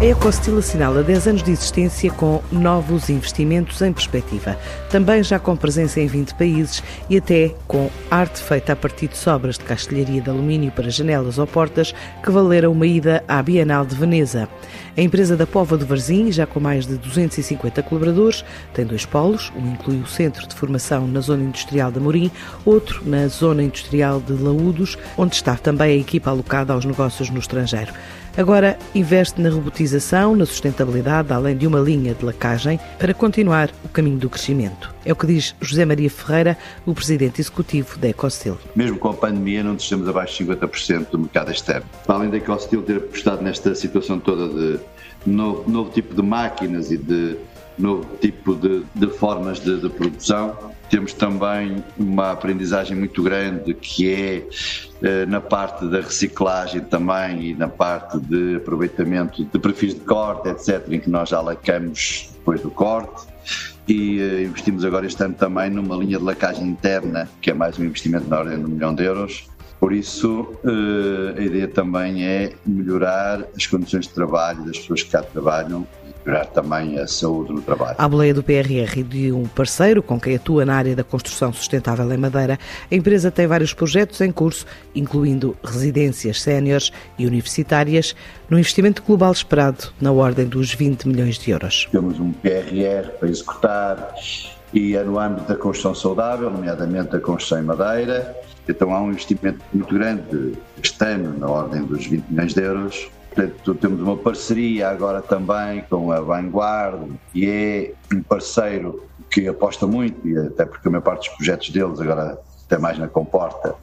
A Ecostil assinala 10 anos de existência com novos investimentos em perspectiva. Também já com presença em 20 países e até com arte feita a partir de sobras de castelharia de alumínio para janelas ou portas que valeram uma ida à Bienal de Veneza. A empresa da Pova do Varzim, já com mais de 250 colaboradores, tem dois polos. Um inclui o Centro de Formação na Zona Industrial de Morim, outro na Zona Industrial de Laúdos, onde está também a equipa alocada aos negócios no estrangeiro. Agora investe na robotização, na sustentabilidade, além de uma linha de lacagem, para continuar o caminho do crescimento. É o que diz José Maria Ferreira, o presidente executivo da Ecostil. Mesmo com a pandemia, não descemos abaixo de 50% do mercado externo. Além da Ecostil ter apostado nesta situação toda de novo, novo tipo de máquinas e de novo tipo de, de formas de, de produção, temos também uma aprendizagem muito grande que é eh, na parte da reciclagem também e na parte de aproveitamento de perfis de corte, etc., em que nós já lacamos depois do corte. E eh, investimos agora este ano também numa linha de lacagem interna, que é mais um investimento na ordem de um milhão de euros. Por isso, eh, a ideia também é melhorar as condições de trabalho das pessoas que cá trabalham melhorar também a saúde no trabalho. À boleia do PRR e de um parceiro com quem atua na área da construção sustentável em Madeira, a empresa tem vários projetos em curso, incluindo residências séniores e universitárias, no investimento global esperado na ordem dos 20 milhões de euros. Temos um PRR para executar e é no âmbito da construção saudável, nomeadamente a construção em madeira. Então há um investimento muito grande este ano, na ordem dos 20 milhões de euros, Portanto, temos uma parceria agora também com a Vanguard, e é um parceiro que aposta muito, e até porque a maior parte dos projetos deles agora até mais na comporta,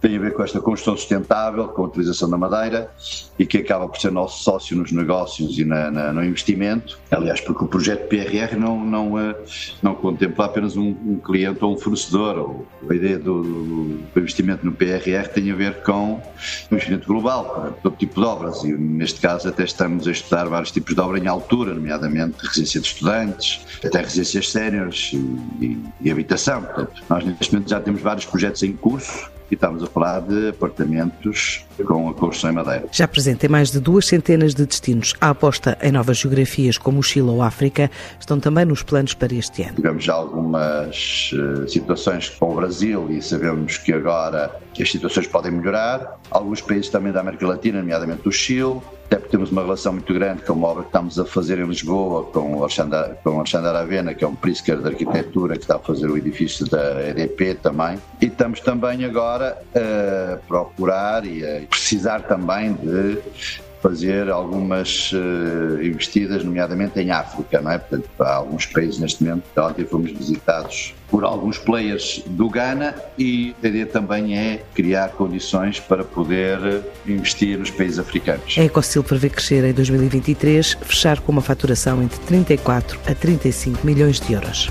tem a ver com esta construção sustentável, com a utilização da madeira e que acaba por ser nosso sócio nos negócios e na, na, no investimento. Aliás, porque o projeto PRR não, não, eh, não contempla apenas um, um cliente ou um fornecedor. A ideia do, do, investimento no PRR tem a ver com o investimento global, para todo tipo de obras. E neste caso, até estamos a estudar vários tipos de obra em altura, nomeadamente residência de estudantes, até residências séniores e, e, e habitação. Portanto, nós neste momento já temos vários projetos em curso e estamos a falar de apartamentos com a construção em madeira. Já presente em mais de duas centenas de destinos, a aposta em novas geografias como o Chile ou África estão também nos planos para este ano. Tivemos já algumas uh, situações com o Brasil e sabemos que agora as situações podem melhorar. Alguns países também da América Latina, nomeadamente o Chile, até porque temos uma relação muito grande com uma obra que estamos a fazer em Lisboa com o Alexandre, com o Alexandre Aravena, que é um Pritzker de arquitetura que está a fazer o edifício da EDP também. E estamos também agora a procurar e a precisar também de fazer algumas uh, investidas, nomeadamente em África, não é? Portanto, há alguns países neste momento. Ontem fomos visitados por alguns players do Ghana e a ideia também é criar condições para poder investir nos países africanos. A Ecostil prevê crescer em 2023, fechar com uma faturação entre 34 a 35 milhões de euros.